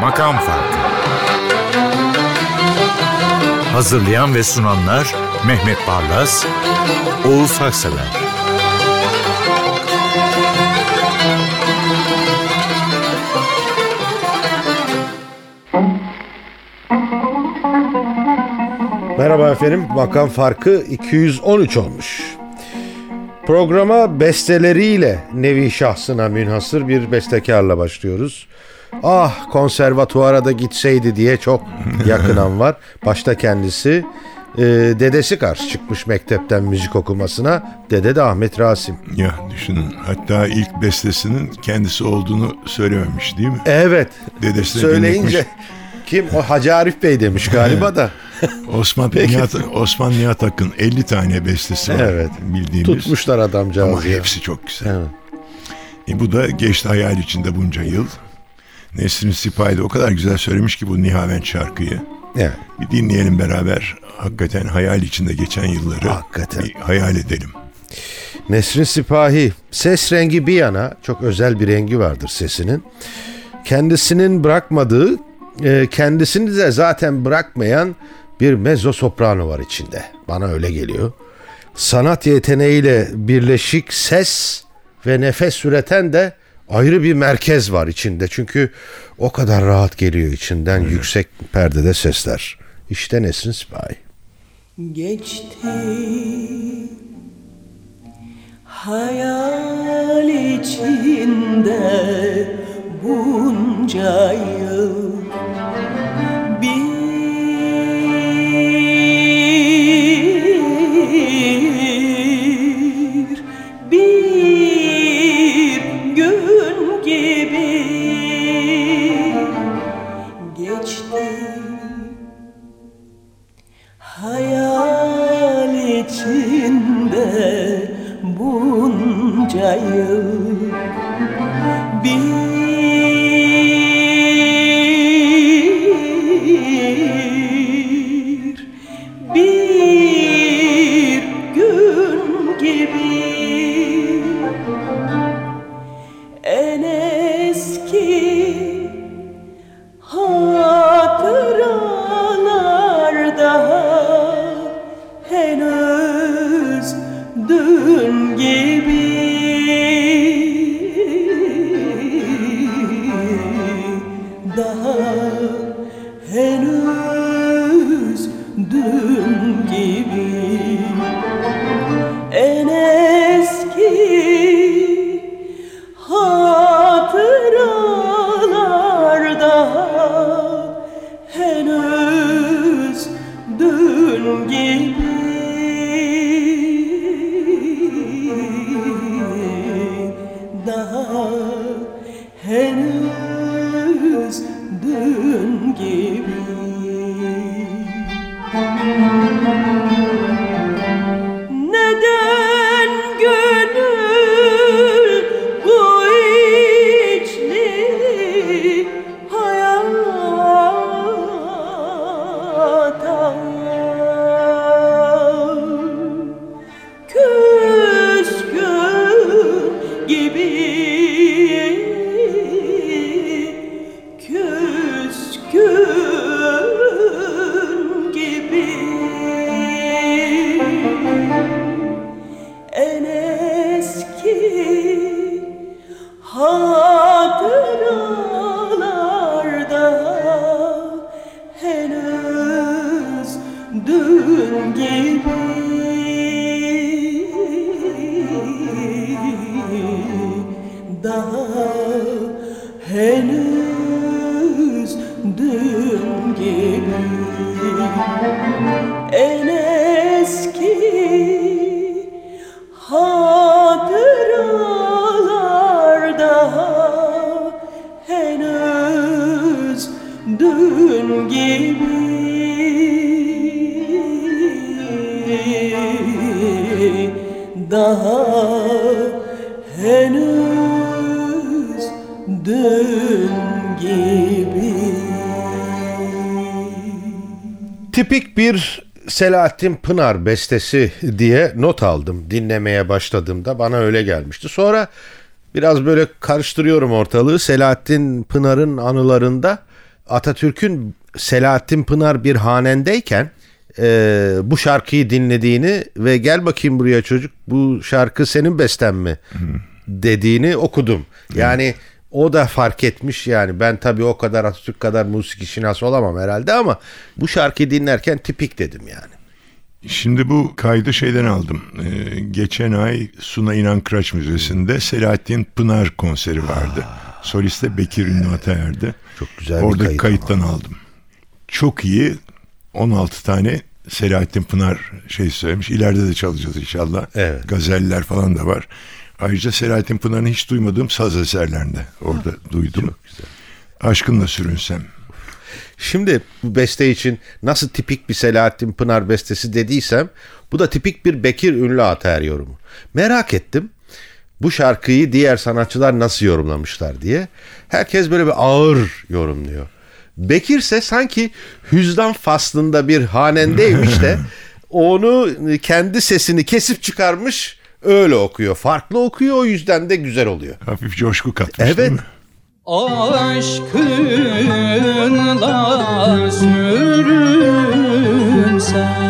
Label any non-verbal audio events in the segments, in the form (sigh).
Makam Farkı. Hazırlayan ve sunanlar Mehmet Barlas, Oğuz Haksever Merhaba efendim, Makam Farkı 213 olmuş. Programa besteleriyle nevi şahsına münhasır bir bestekarla başlıyoruz. Ah konservatuvara da gitseydi diye çok (laughs) yakınan var. Başta kendisi e, dedesi karşı çıkmış mektepten müzik okumasına. Dede de Ahmet Rasim. Ya düşünün hatta ilk bestesinin kendisi olduğunu söylememiş değil mi? Evet. Dedesi de Söyleyince dinletmiş. kim o Hacı Arif Bey demiş galiba da. (laughs) Osman Nihat, Osman Nihat Akın 50 tane bestesi var Evet. bildiğimiz. Tutmuşlar adamcağızı. Ama ya. hepsi çok güzel. Evet. E bu da geçti hayal içinde bunca yıl. Nesrin Sipahi de o kadar güzel söylemiş ki bu Nihavent şarkıyı. Evet. Bir dinleyelim beraber. Hakikaten hayal içinde geçen yılları Hakikaten. bir hayal edelim. Nesrin Sipahi ses rengi bir yana çok özel bir rengi vardır sesinin. Kendisinin bırakmadığı e, kendisini de zaten bırakmayan bir mezzo soprano var içinde. Bana öyle geliyor. Sanat yeteneğiyle birleşik ses ve nefes üreten de ayrı bir merkez var içinde. Çünkü o kadar rahat geliyor içinden yüksek perdede sesler. İşte Nesrin Sipahi. Geçti hayal içinde bunca yıl bunca yıl Bir, neden dün gibi daha henüz dün gibi Tipik bir Selahattin Pınar bestesi diye not aldım dinlemeye başladığımda bana öyle gelmişti. Sonra biraz böyle karıştırıyorum ortalığı. Selahattin Pınar'ın anılarında Atatürk'ün Selahattin Pınar bir hanendeyken e, bu şarkıyı dinlediğini ve gel bakayım buraya çocuk bu şarkı senin besten mi dediğini okudum. Yani o da fark etmiş yani ben tabii o kadar Atatürk kadar musiki şinası olamam herhalde ama bu şarkıyı dinlerken tipik dedim yani. Şimdi bu kaydı şeyden aldım. Ee, geçen ay Suna İnan Kıraç Müzesi'nde Selahattin Pınar konseri vardı. Soliste Bekir Ünlü Atayer'di. Çok güzel bir Oradaki kayıt kayıttan aldım. Çok iyi 16 tane Selahattin Pınar şey söylemiş. İleride de çalacağız inşallah. Evet. Gazeller falan da var. Ayrıca Selahattin Pınar'ın hiç duymadığım saz eserlerinde orada duydum. Aşkınla sürünsem. Şimdi bu beste için nasıl tipik bir Selahattin Pınar bestesi dediysem bu da tipik bir Bekir Ünlü Ataer yorumu. Merak ettim bu şarkıyı diğer sanatçılar nasıl yorumlamışlar diye. Herkes böyle bir ağır yorumluyor. Bekir ise sanki hüzdan faslında bir hanendeymiş de (laughs) onu kendi sesini kesip çıkarmış öyle okuyor. Farklı okuyor o yüzden de güzel oluyor. Hafif coşku katmış değil Evet. mi? Aşkınla sürünsem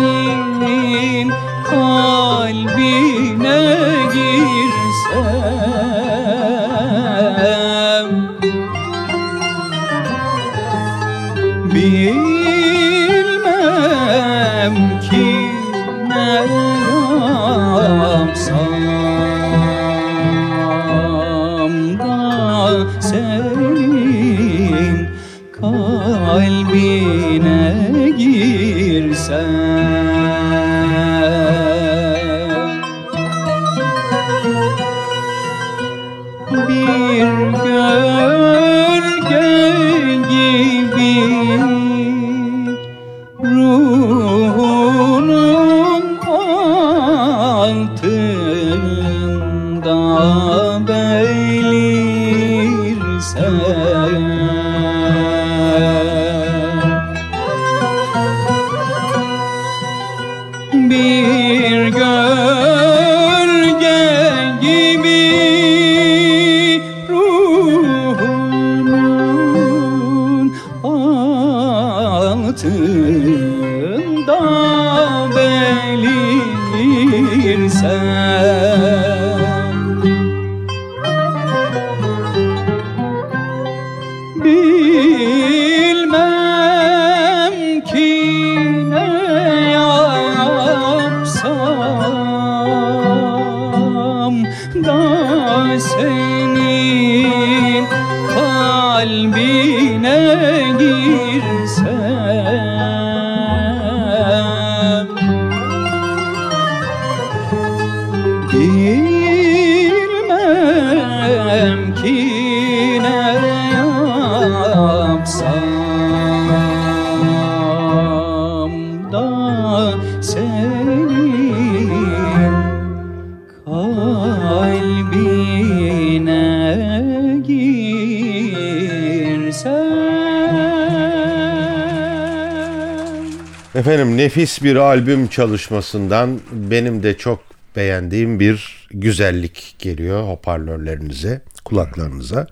nefis bir albüm çalışmasından benim de çok beğendiğim bir güzellik geliyor hoparlörlerinize, kulaklarınıza.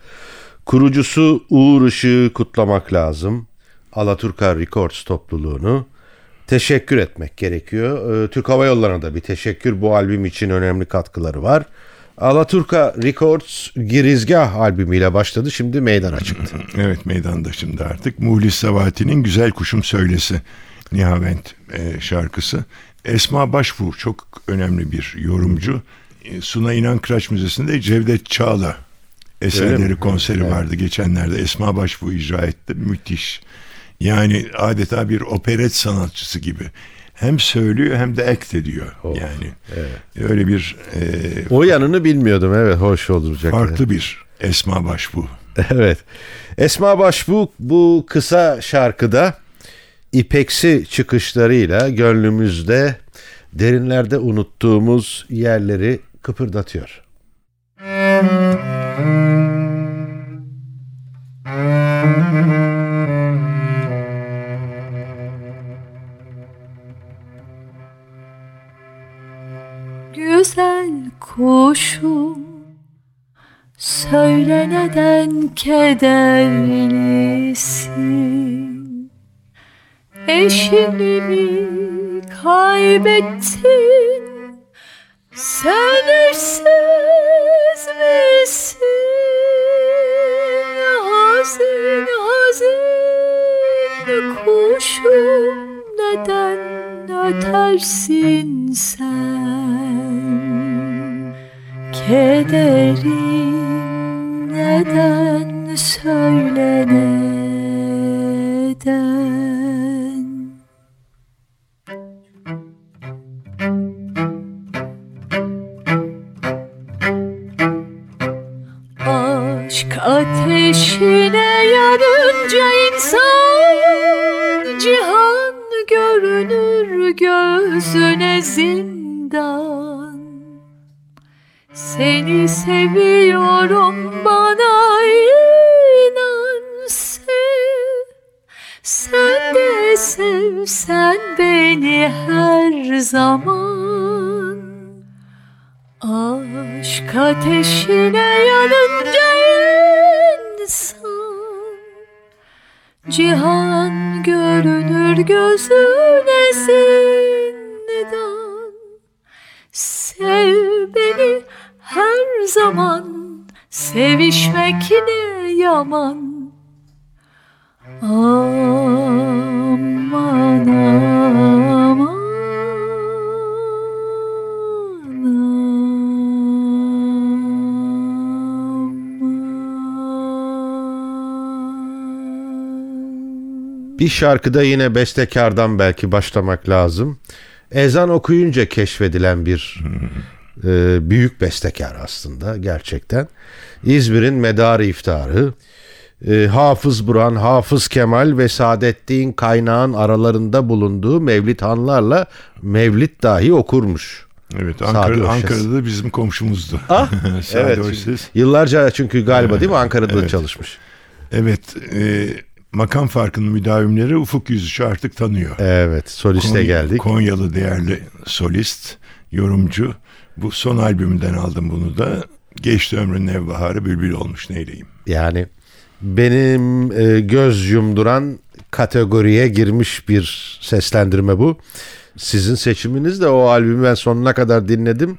Kurucusu Uğur Işık'ı kutlamak lazım. Alaturka Records topluluğunu teşekkür etmek gerekiyor. Ee, Türk Hava Yolları'na da bir teşekkür. Bu albüm için önemli katkıları var. Alaturka Records Girizgah albümüyle başladı. Şimdi meydana çıktı. Evet meydanda şimdi artık. Muhlis Savati'nin Güzel Kuşum Söylesi Nihavent e, şarkısı. Esma Başbuğ çok önemli bir yorumcu. E, Suna İnan Kıraç Müzesi'nde Cevdet Çağla eserleri konseri Evet. vardı geçenlerde. Esma Başbuğ icra etti. Müthiş. Yani adeta bir operet sanatçısı gibi. Hem söylüyor hem de act ediyor. Oh, yani öyle bir e, O yanını bilmiyordum evet hoş olacak. farklı bir Esma Başbu. (laughs) Evet. Esma Başbuğ bu kısa şarkıda ipeksi çıkışlarıyla gönlümüzde derinlerde unuttuğumuz yerleri kıpırdatıyor. Güzel kuşum Söyle neden kederlisin Eşini kaybettin. Sen eşsiz misin? Hazin hazin kuşum. Neden ötersin sen? Kederin neden söyle neden gözüne zindan. Seni seviyorum bana inan sev Sen de sev sen beni her zaman. Aşk ateşine yanınca Cihan görünür gözüne zindan Sev beni her zaman Sevişmek ne yaman. Aman aman Bir şarkıda yine bestekardan belki başlamak lazım. Ezan okuyunca keşfedilen bir e, büyük bestekar aslında gerçekten. İzmir'in medarı iftarı. E, Hafız Burhan, Hafız Kemal ve Saadettin Kaynağ'ın aralarında bulunduğu Mevlid Hanlarla Mevlid dahi okurmuş. Evet Ankara. Ankara'da da bizim komşumuzdu. Ah, (laughs) evet. Yıllarca çünkü galiba değil mi Ankara'da da Evet. çalışmış. Evet e, makam farkının müdavimleri Ufuk Yüzüş'ü artık tanıyor. Evet, soliste Konya- geldik. Konyalı değerli solist, yorumcu. Bu son albümünden aldım bunu da. Geçti ömrün nevbaharı bülbül olmuş neyleyim. Yani benim e, göz yumduran kategoriye girmiş bir seslendirme bu. Sizin seçiminiz de o albümü ben sonuna kadar dinledim.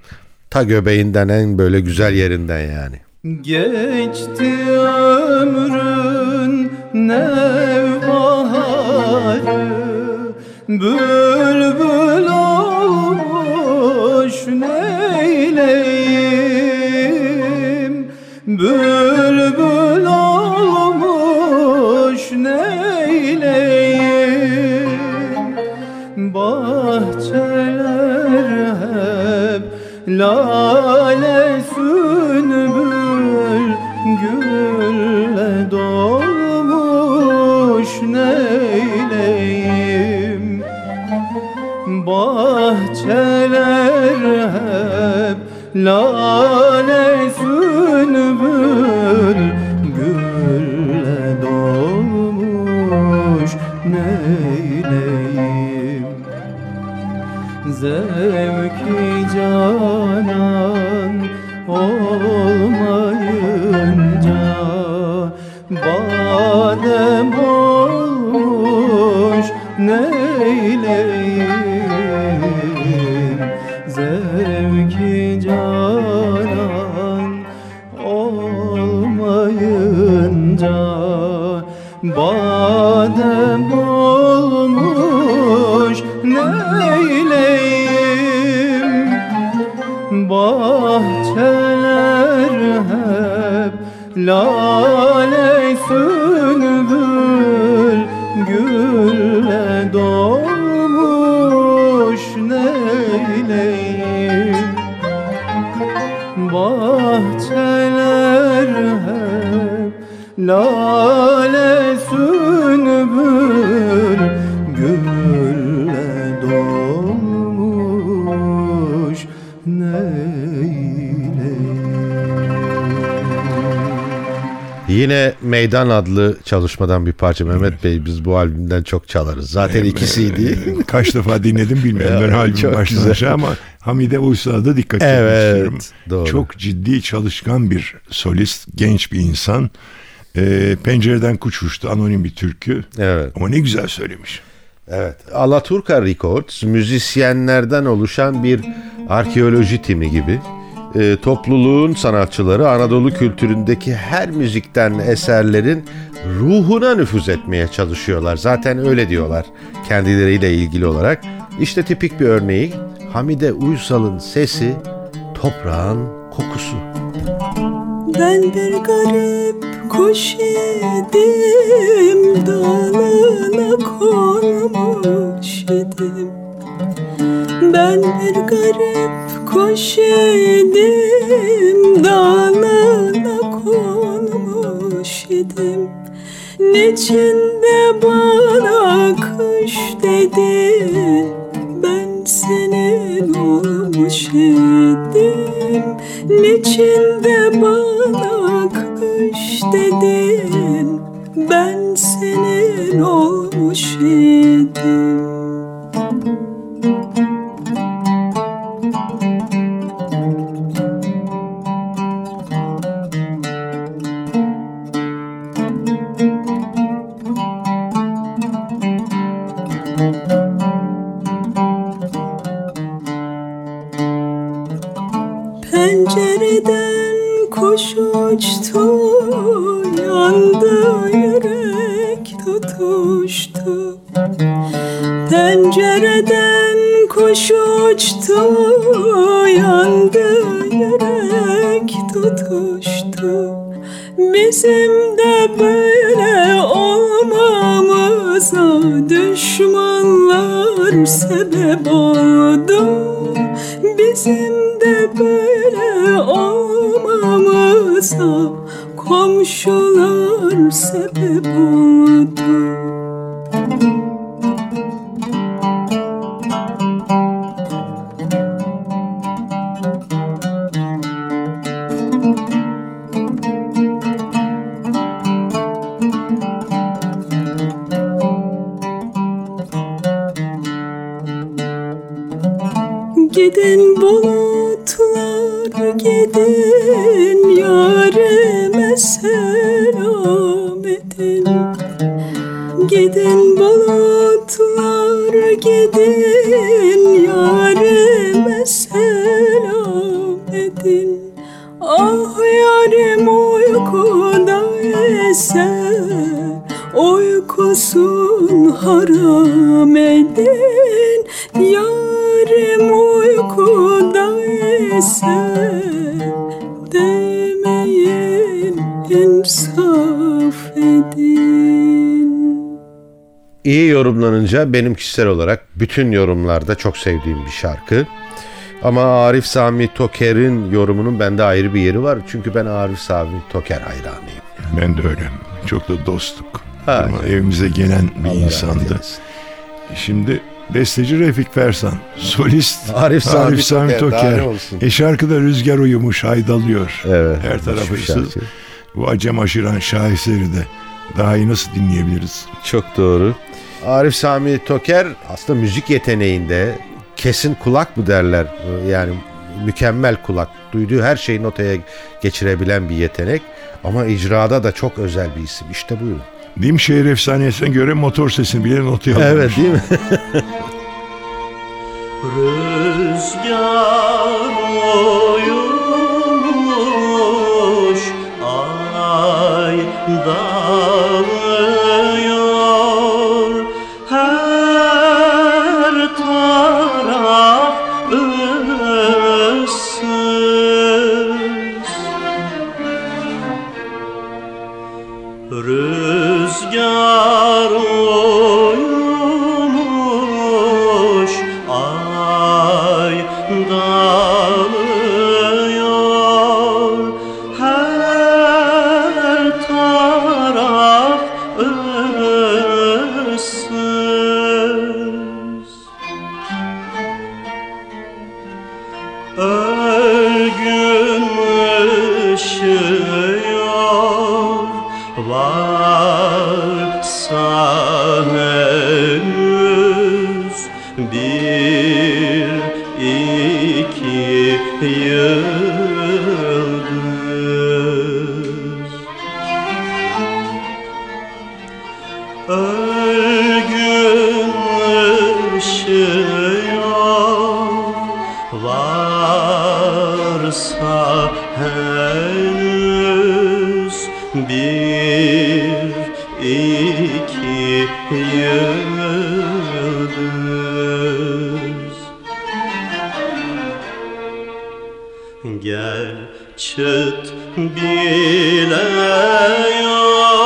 Ta göbeğinden en böyle güzel yerinden yani. Geçti ömrün nevbaharı Bülbül olmuş neyleyim? Bülbül olmuş neyleyim? Bahçeler hep lale bahçeler hep lale sür Yine Meydan adlı çalışmadan bir parça Mehmet Bey biz bu albümden çok çalarız. Zaten ikisiydi. (laughs) Kaç defa dinledim bilmiyorum ben albüm baştan aşağı ama Hamide Uysal'a da dikkat etmek Evet, istiyorum. doğru. Çok ciddi çalışkan bir solist, genç bir insan. Ee, pencereden kuş uçtu anonim bir türkü. Evet. Ama ne güzel söylemiş. Evet. Alaturka Records müzisyenlerden oluşan bir arkeoloji timi gibi. Ee, topluluğun sanatçıları Anadolu kültüründeki her müzikten eserlerin ruhuna nüfuz etmeye çalışıyorlar. Zaten öyle diyorlar kendileriyle ilgili olarak. İşte tipik bir örneği Hamide Uysal'ın sesi, toprağın kokusu. Ben bir garip kuş idim Dalına konmuş idim Ben bir garip kuş idim Dalına konmuş idim. Niçin de bana kuş dedin? Ben senin olmuş idim. Niçin de bana kuş dedin? Ben senin olmuş idim düşmanlar sebep oldu Bizim de böyle olmamıza komşular sebep oldu İyi yorumlanınca benim kişisel olarak bütün yorumlarda çok sevdiğim bir şarkı. Ama Arif Sami Toker'in yorumunun bende ayrı bir yeri var. Çünkü ben Arif Sami Toker hayranıyım. Ben de öyle. Çok da dostluk. Ha, Ama evimize gelen bir Allah insandı. Şimdi besteci Refik Fersan, solist Arif Sami Toker, daha Toker. olsun? E şarkıda rüzgar uyumuş, haydalıyor. Evet. Her tarafı. Bu acem aşıran şaheseri de daha iyi nasıl dinleyebiliriz? Çok doğru. Arif Sami Toker aslında müzik yeteneğinde kesin kulak mı derler yani mükemmel kulak duyduğu her şeyi notaya geçirebilen bir yetenek ama icrada da çok özel bir isim işte buyurun. Dimşehir efsanesine göre motor sesini bile notaya almış. Evet değil mi? (laughs) Rüzgar bir iki yıldız. Gel çıt bile yok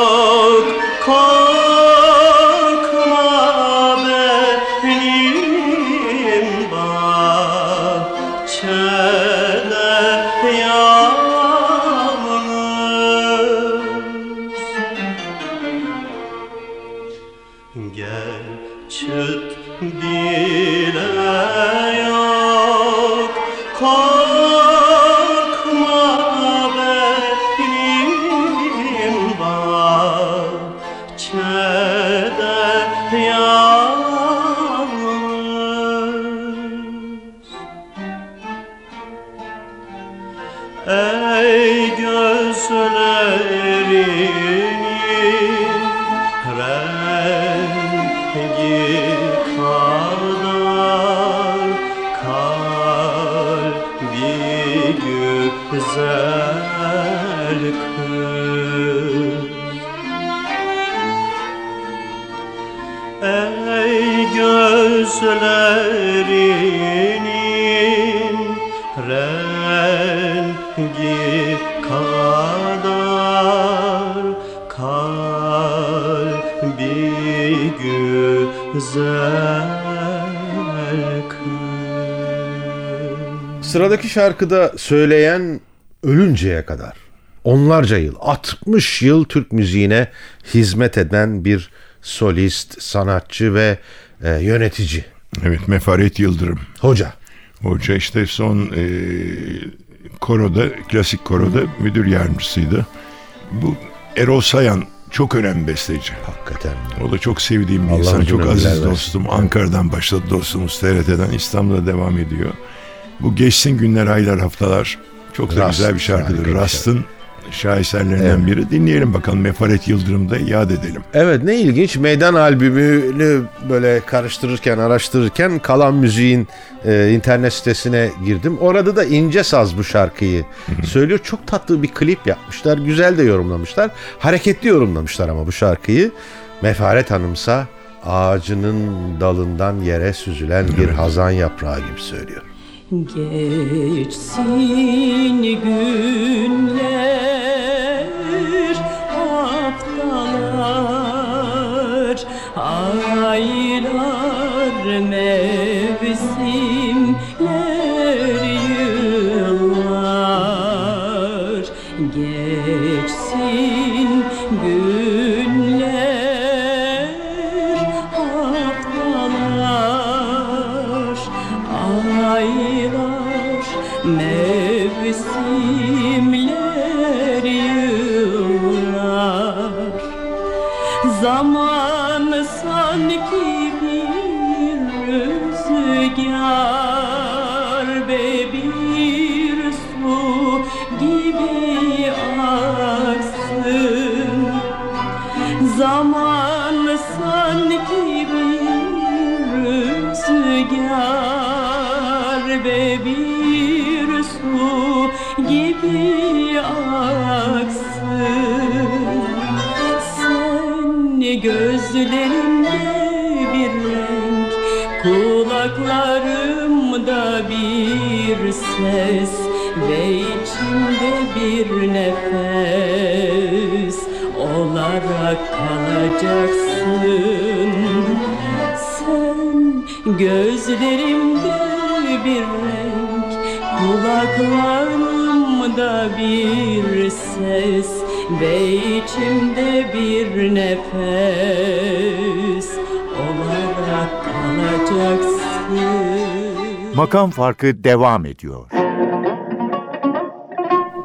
güzel kız. Ey gözlerinin rengi kadar kalbi güzel Sıradaki şarkıda söyleyen ölünceye kadar onlarca yıl, 60 yıl Türk müziğine hizmet eden bir solist, sanatçı ve e, yönetici. Evet Mefaret Yıldırım. Hoca. Hoca işte son e, koroda, klasik koroda müdür yardımcısıydı. Bu Erol Sayan çok önemli besteci. Hakikaten. O da çok sevdiğim bir Allah insan. Çok aziz versin. dostum. Ankara'dan başladı dostumuz TRT'den. İstanbul'da devam ediyor. Bu geçsin günler, aylar, haftalar. Çok da Rast, güzel bir şarkıdır. Rast'ın şaheserlerinden biri. Dinleyelim bakalım. Mefaret Yıldırım'da yad edelim. Evet ne ilginç meydan albümünü böyle karıştırırken araştırırken kalan müziğin e, internet sitesine girdim. Orada da ince saz bu şarkıyı söylüyor. Çok tatlı bir klip yapmışlar. Güzel de yorumlamışlar. Hareketli yorumlamışlar ama bu şarkıyı. Mefaret Hanımsa ağacının dalından yere süzülen bir hazan yaprağı gibi söylüyor. Geçsin günler, gibi aksın. Sen gözlerinde bir renk, kulaklarımda bir ses ve içimde bir nefes olarak kalacaksın. Sen gözlerimde bir renk, kulaklarımda bir ses ve içimde bir nefes olarak kalacaksın. Makam farkı devam ediyor.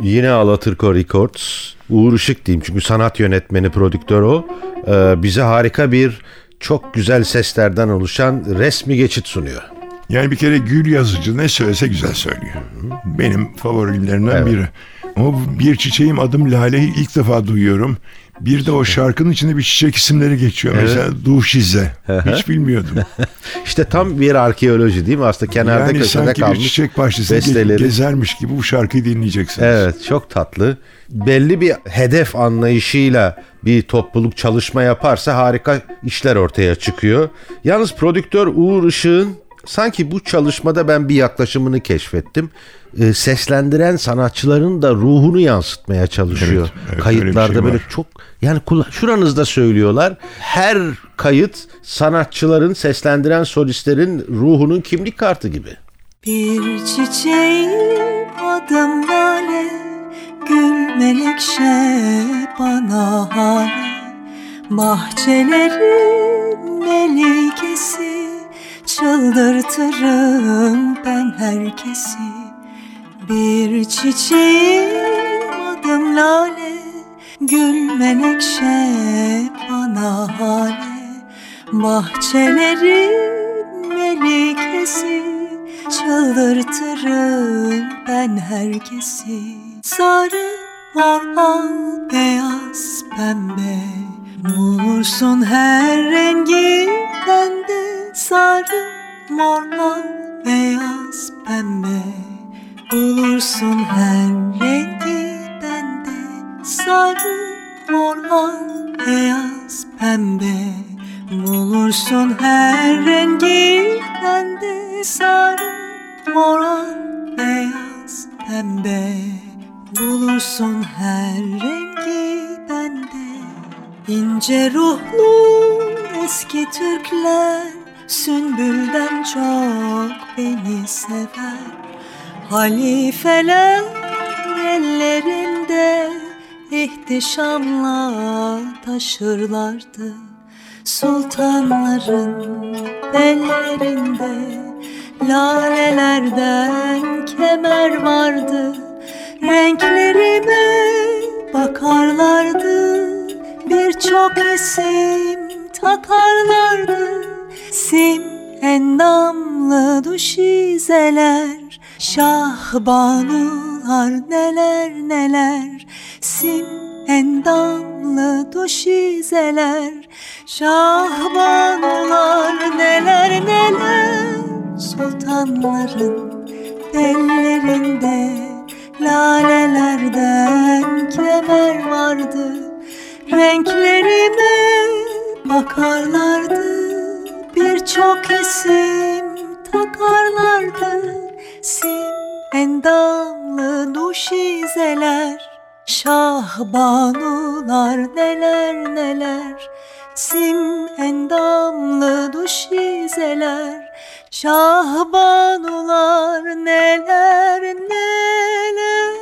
Yine Alaturka Records. Uğur Işık diyeyim çünkü sanat yönetmeni, prodüktör o. Ee, bize harika bir çok güzel seslerden oluşan resmi geçit sunuyor. Yani bir kere Gül yazıcı ne söylese güzel söylüyor. Benim favorilerimden biri. Ama bir çiçeğim adım Lale'yi ilk defa duyuyorum. Bir de o şarkının içinde bir çiçek isimleri geçiyor. Mesela Duşize. Hiç bilmiyordum. (laughs) İşte tam bir arkeoloji değil mi? Aslında kenarda yani köşede sanki bir kalmış çiçek bahçesinde besteleri. gezermiş gibi bu şarkıyı dinleyeceksiniz. Evet çok tatlı. Belli bir hedef anlayışıyla bir topluluk çalışma yaparsa harika işler ortaya çıkıyor. Yalnız prodüktör Uğur Işık'ın sanki bu çalışmada ben bir yaklaşımını keşfettim. Ee, seslendiren sanatçıların da ruhunu yansıtmaya çalışıyor. Evet, evet, öyle bir Kayıtlarda şey böyle var. çok yani kula- şuranızda söylüyorlar. Her kayıt sanatçıların seslendiren solistlerin ruhunun kimlik kartı gibi. Bir çiçeğim adım lale Gül melekşe bana hale Bahçelerin melikesi Çıldırtırım ben herkesi. Bir çiçeğim adım lale. Gül menekşe bana hale. Bahçelerin melikesi Çıldırtırım ben herkesi. Sarı, al, beyaz, pembe. Bulursun her rengi bende Sarı, mor, beyaz, pembe. Bulursun her rengi bende. Sarı, mor, beyaz, pembe. Bulursun her rengi bende. Sarı, mor, beyaz, pembe. Bulursun her rengi bende. İnce ruhlu eski Türkler Sümbülden çok beni sever. Halifeler ellerinde ihtişamla taşırlardı. Sultanların bellerinde lalelerden kemer vardı. Renklerime bakarlardı birçok isim takarlardı Sim endamlı duşizeler Şahbanular neler neler. Sim endamlı duşizeler Şahbanular neler neler. Sultanların bellerinde Lalelerden kemer vardı. Renklerime bakarlardı Birçok isim takarlardı Sim endamlı duşizeler Şahbanular neler neler. Sim endamlı duşizeler Şahbanular neler neler.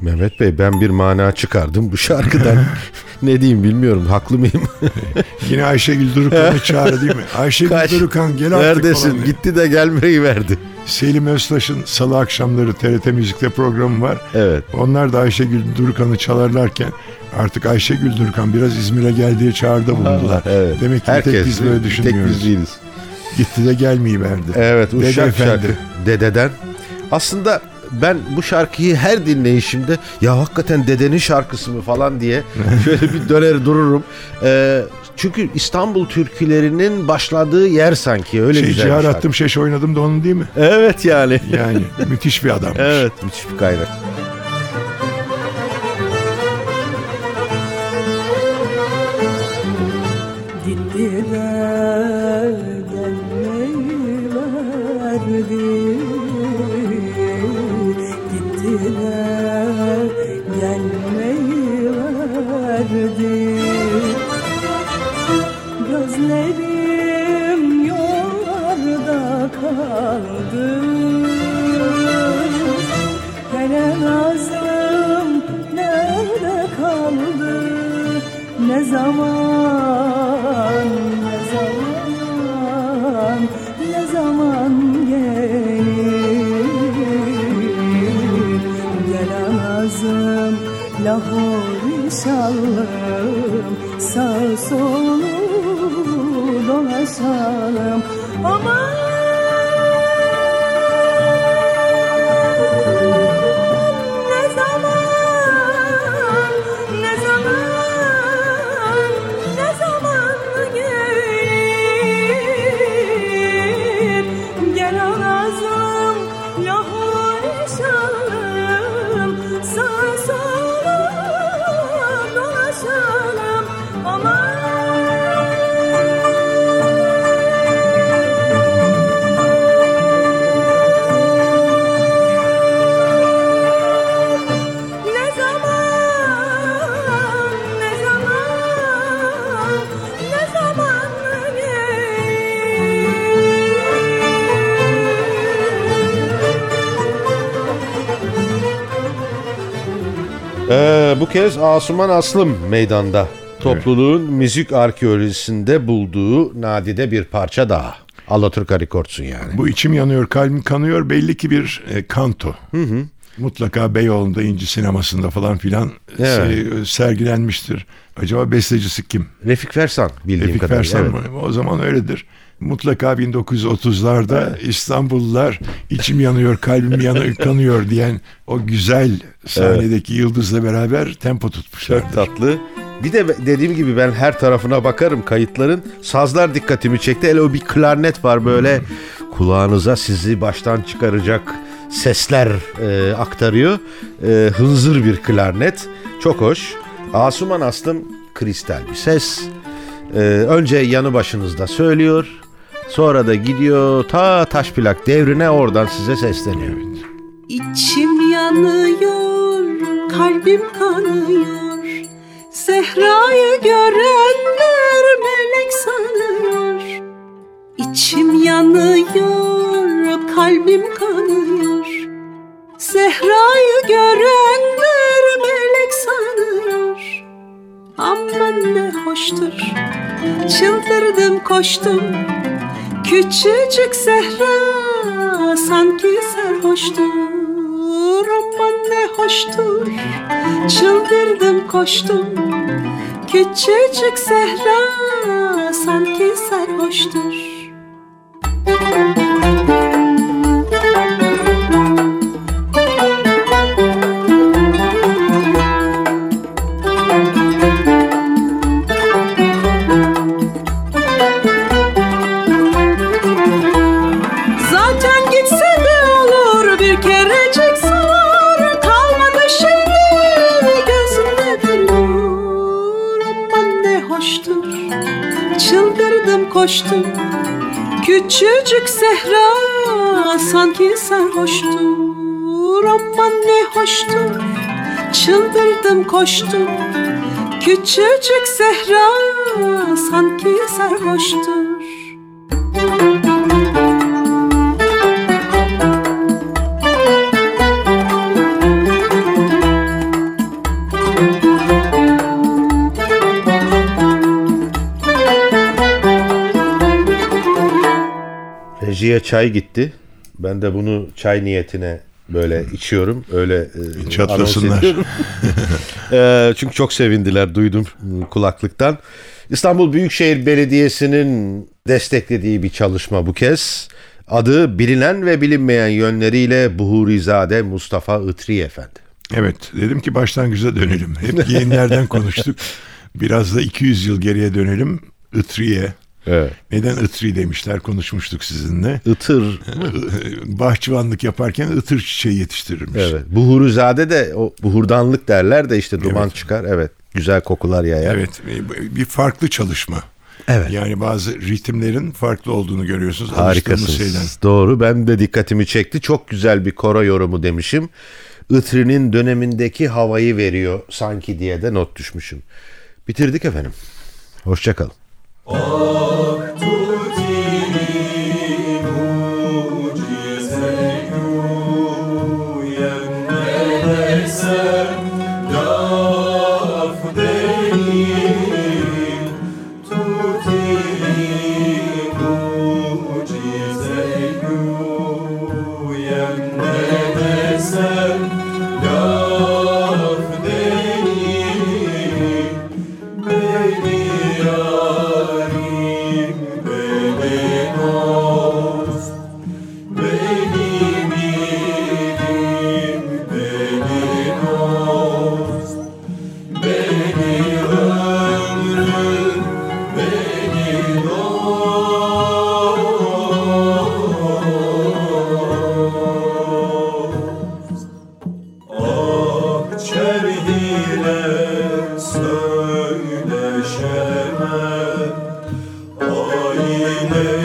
Mehmet Bey ben bir mana çıkardım bu şarkıdan. (laughs) ne diyeyim bilmiyorum. Haklı mıyım? (laughs) Yine Ayşegül Durukan'ı (laughs) çağır değil mi? Ayşegül Kaç- Durukan gel artık Neredesin? falan. Gitti de gelmeyi verdi. Selim Öztaş'ın salı akşamları TRT Müzik'te programı var. Evet. Onlar da Ayşegül Durukan'ı çalarlarken artık Ayşegül Durukan biraz İzmir'e gel diye çağrıda bulundular. (laughs) Evet. Demek ki bir tek biz böyle bir tek düşünmüyoruz. biz değiliz. Gitti de gelmeyi verdi. Evet Dede Uşak Efendi. şarkı. Dededen. Aslında ben bu şarkıyı her dinleyişimde ya hakikaten dedenin şarkısı mı falan diye (laughs) şöyle bir döner dururum. Ee, çünkü İstanbul türkülerinin başladığı yer sanki öyle Şey güzel şarkı. attım şeş oynadım da onun değil mi? Evet yani. Yani müthiş bir adammış. Evet müthiş bir kaynak. zaman, ne zaman, ne zaman gelir? Gel anazım, lahor inşallahım Sağ solu dolaşalım. Aman! Ee, bu kez Asuman Aslım meydanda. Topluluğun müzik arkeolojisinde bulduğu nadide bir parça daha. Alaturka Records'un yani. Bu içim yanıyor, kalbim kanıyor belli ki bir e, kanto. Mutlaka Beyoğlu'nda İnci Sineması'nda falan filan e, Evet. se- sergilenmiştir. Acaba bestecisi kim? Refik Fersan bildiğim Refik kadarıyla. Fersan evet. mı? O zaman öyledir. Mutlaka 1930'larda İstanbullular içim yanıyor, kalbim yanıyor, (laughs) kanıyor diyen o güzel sahnedeki yıldızla beraber tempo tutmuşlar. Çok tatlı. Bir de dediğim gibi ben her tarafına bakarım kayıtların. Sazlar dikkatimi çekti. Hele o bir klarnet var böyle kulağınıza sizi baştan çıkaracak sesler e, aktarıyor. E, hınzır bir klarnet. Çok hoş. Asuman Aslım kristal bir ses. E, önce yanı başınızda söylüyor. Sonra da gidiyor ta taş plak devrine oradan size sesleniyor. İçim yanıyor, kalbim kanıyor. Zehra'yı görenler melek sanıyor. İçim yanıyor, kalbim kanıyor. Zehra'yı görenler melek sanıyor. Aman ne hoştur, çıldırdım koştum. Küçücük Zehra sanki sarhoştur. Aman ne hoştur. Çıldırdım koştum. Küçücük Zehra sanki sarhoştur Çıldırdım koştum Küçücük Zehra sanki sarhoştur Rejiye çay gitti. Ben de bunu çay niyetine böyle içiyorum. Öyle e, Çatlasınlar. (laughs) E, çünkü çok sevindiler duydum e, kulaklıktan. İstanbul Büyükşehir Belediyesi'nin desteklediği bir çalışma bu kez. Adı bilinen ve bilinmeyen yönleriyle Buhurizade Mustafa Itri Efendi. Evet dedim ki başlangıca dönelim. Hep giyinlerden konuştuk. (laughs) Biraz da 200 yıl geriye dönelim. Itriye. Evet. Neden ıtri demişler konuşmuştuk sizinle. Itır. (laughs) Bahçıvanlık yaparken ıtır çiçeği yetiştirirmiş. Evet. Buhurizade de o buhurdanlık derler de işte duman Evet. çıkar. Evet. Güzel kokular yayar. Evet e, bir farklı çalışma. Evet. Yani bazı ritimlerin farklı olduğunu görüyorsunuz. Harikasınız. şeyden. Doğru. Ben de dikkatimi çekti. Çok güzel bir koro yorumu demişim. Itri'nin dönemindeki havayı veriyor sanki diye de not düşmüşüm. Bitirdik efendim. Hoşçakalın. Oh.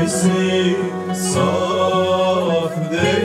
sesi saf değil.